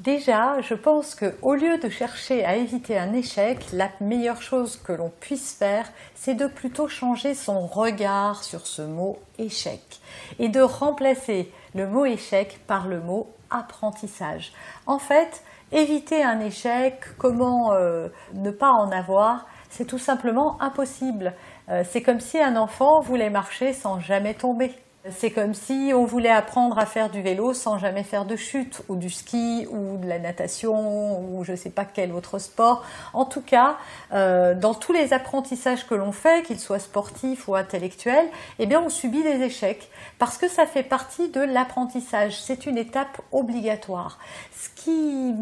Déjà, je pense qu'au lieu de chercher à éviter un échec, la meilleure chose que l'on puisse faire, c'est de plutôt changer son regard sur ce mot échec et de remplacer le mot échec par le mot apprentissage. En fait, éviter un échec, comment euh, ne pas en avoir, c'est tout simplement impossible. Euh, c'est comme si un enfant voulait marcher sans jamais tomber. C'est comme si on voulait apprendre à faire du vélo sans jamais faire de chute, ou du ski, ou de la natation, ou je ne sais pas quel autre sport. En tout cas, euh, dans tous les apprentissages que l'on fait, qu'ils soient sportifs ou intellectuels, eh bien, on subit des échecs parce que ça fait partie de l'apprentissage. C'est une étape obligatoire. Ce qui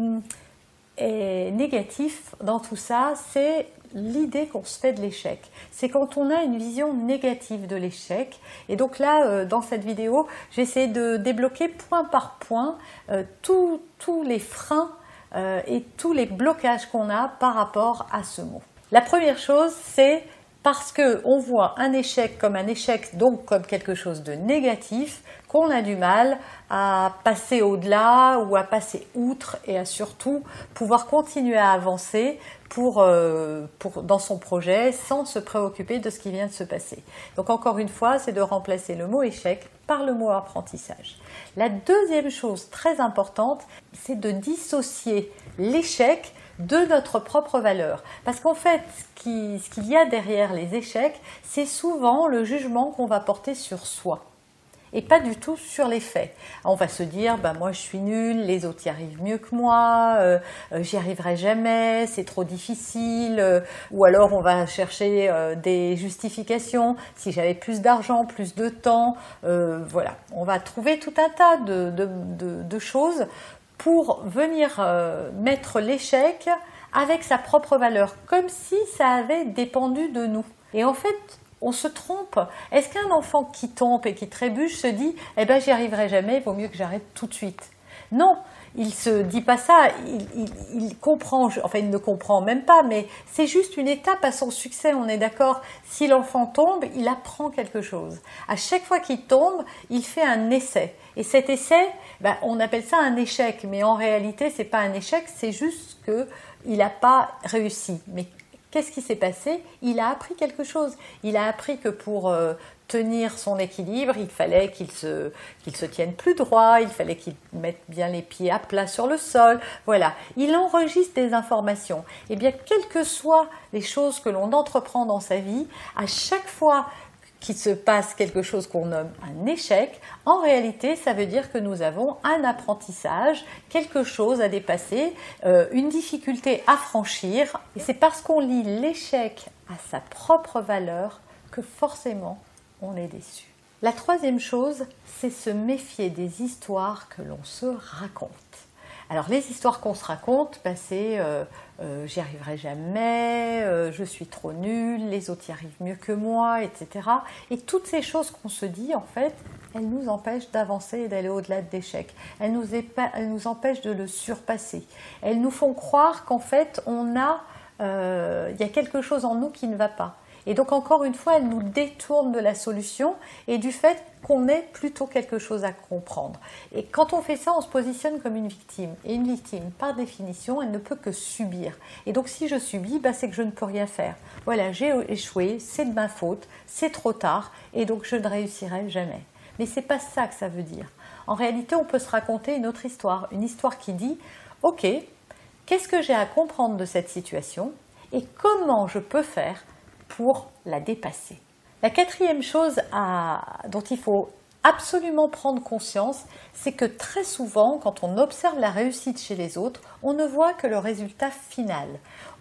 négatif dans tout ça, c'est l'idée qu'on se fait de l'échec. C'est quand on a une vision négative de l'échec. Et donc là, euh, dans cette vidéo, j'essaie de débloquer point par point euh, tous les freins euh, et tous les blocages qu'on a par rapport à ce mot. La première chose, c'est parce qu'on voit un échec comme un échec, donc comme quelque chose de négatif, qu'on a du mal à passer au-delà ou à passer outre et à surtout pouvoir continuer à avancer euh, pour, dans son projet sans se préoccuper de ce qui vient de se passer. Donc encore une fois, c'est de remplacer le mot échec par le mot apprentissage. La deuxième chose très importante, c'est de dissocier l'échec de notre propre valeur. Parce qu'en fait, ce qu'il y a derrière les échecs, c'est souvent le jugement qu'on va porter sur soi et pas du tout sur les faits. On va se dire, bah moi je suis nul, les autres y arrivent mieux que moi, euh, euh, j'y arriverai jamais, c'est trop difficile, euh, ou alors on va chercher des justifications. Si j'avais plus d'argent, plus de temps, voilà, on va trouver tout un tas de, de, de choses pour venir euh, mettre l'échec avec sa propre valeur, comme si ça avait dépendu de nous. Et en fait, on se trompe. Est-ce qu'un enfant qui tombe et qui trébuche se dit Eh ben, j'y arriverai jamais, il vaut mieux que j'arrête tout de suite Non, il se dit pas ça, il, comprend, enfin il ne comprend même pas, mais c'est juste une étape à son succès, on est d'accord. Si l'enfant tombe, il apprend quelque chose. À chaque fois qu'il tombe, il fait un essai. Et cet essai, ben, on appelle ça un échec, mais en réalité, c'est pas un échec, c'est juste qu'il n'a pas réussi. Mais Qu'est-ce qui s'est passé? Il a appris quelque chose. Il a appris que pour euh, tenir son équilibre, il fallait qu'il se, se tienne plus droit, il fallait qu'il mette bien les pieds à plat sur le sol. Voilà, il enregistre des informations. Et eh bien, quelles que soient les choses que l'on entreprend dans sa vie, à chaque fois qu'il se passe quelque chose qu'on nomme un échec, en réalité, ça veut dire que nous avons un apprentissage, quelque chose à dépasser, euh, une difficulté à franchir. Et c'est parce qu'on lit l'échec à sa propre valeur que forcément on est déçu. La troisième chose, c'est se méfier des histoires que l'on se raconte. Alors les histoires qu'on se raconte, bah, c'est euh, euh, j'y arriverai jamais, euh, je suis trop nulle, les autres y arrivent mieux que moi, etc. Et toutes ces choses qu'on se dit, en fait, elles nous empêchent d'avancer et d'aller au-delà de l'échec. Elles nous, elles nous empêchent de le surpasser. Elles nous font croire qu'en fait, on a, il y a quelque chose en nous qui ne va pas. Et donc encore une fois, elle nous détourne de la solution et du fait qu'on ait plutôt quelque chose à comprendre. Et quand on fait ça, on se positionne comme une victime. Et une victime, par définition, elle ne peut que subir. Et donc si je subis, bah, c'est que je ne peux rien faire. Voilà, j'ai échoué, c'est de ma faute, c'est trop tard, et donc je ne réussirai jamais. Mais c'est pas ça que ça veut dire. En réalité, on peut se raconter une autre histoire, une histoire qui dit, ok, qu'est-ce que j'ai à comprendre de cette situation et comment je peux faire la dépasser. La quatrième chose dont il faut absolument prendre conscience, c'est que très souvent, quand on observe la réussite chez les autres, on ne voit que le résultat final.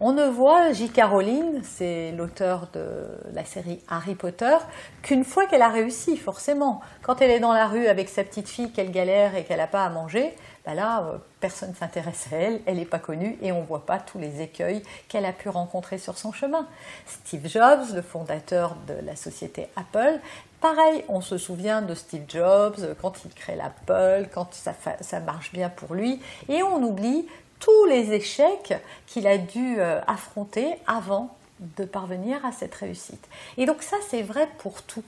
On ne voit J.K. Rowling, c'est l'auteur de la série Harry Potter, qu'une fois qu'elle a réussi, forcément. Quand elle est dans la rue avec sa petite fille, qu'elle galère et qu'elle n'a pas à manger, ben là, euh, personne ne s'intéresse à elle, elle n'est pas connue et on ne voit pas tous les écueils qu'elle a pu rencontrer sur son chemin. Steve Jobs, le fondateur de la société Apple, Pareil, on se souvient de Steve Jobs quand il crée l'Apple, quand ça, marche bien pour lui, et on oublie tous les échecs qu'il a dû euh, affronter avant de parvenir à cette réussite. Et donc ça, c'est vrai pour tout.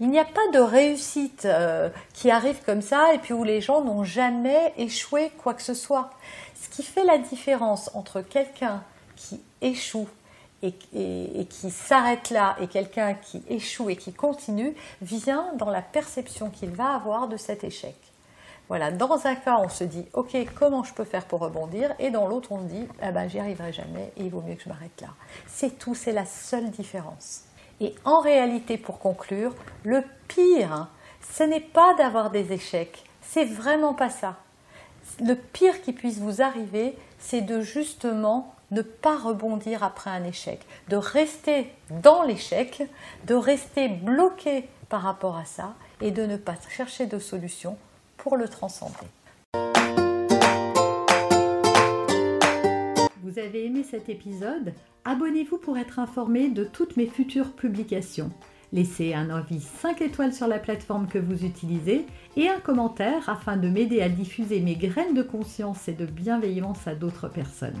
Il n'y a pas de réussite euh, qui arrive comme ça et puis où les gens n'ont jamais échoué quoi que ce soit. Ce qui fait la différence entre quelqu'un qui échoue et, qui s'arrête là et quelqu'un qui échoue et qui continue vient dans la perception qu'il va avoir de cet échec. Voilà, dans un cas, on se dit, ok, comment je peux faire pour rebondir? Et dans l'autre, on se dit, ah ben, j'y arriverai jamais et il vaut mieux que je m'arrête là. C'est tout, c'est la seule différence. Et en réalité, pour conclure, le pire, ce n'est pas d'avoir des échecs, c'est vraiment pas ça. Le pire qui puisse vous arriver, c'est de justement ne pas rebondir après un échec, de rester dans l'échec, de rester bloqué par rapport à ça et de ne pas chercher de solution pour le transcender. Vous avez aimé cet épisode? Abonnez-vous pour être informé de toutes mes futures publications. Laissez un avis 5 étoiles sur la plateforme que vous utilisez et un commentaire afin de m'aider à diffuser mes graines de conscience et de bienveillance à d'autres personnes.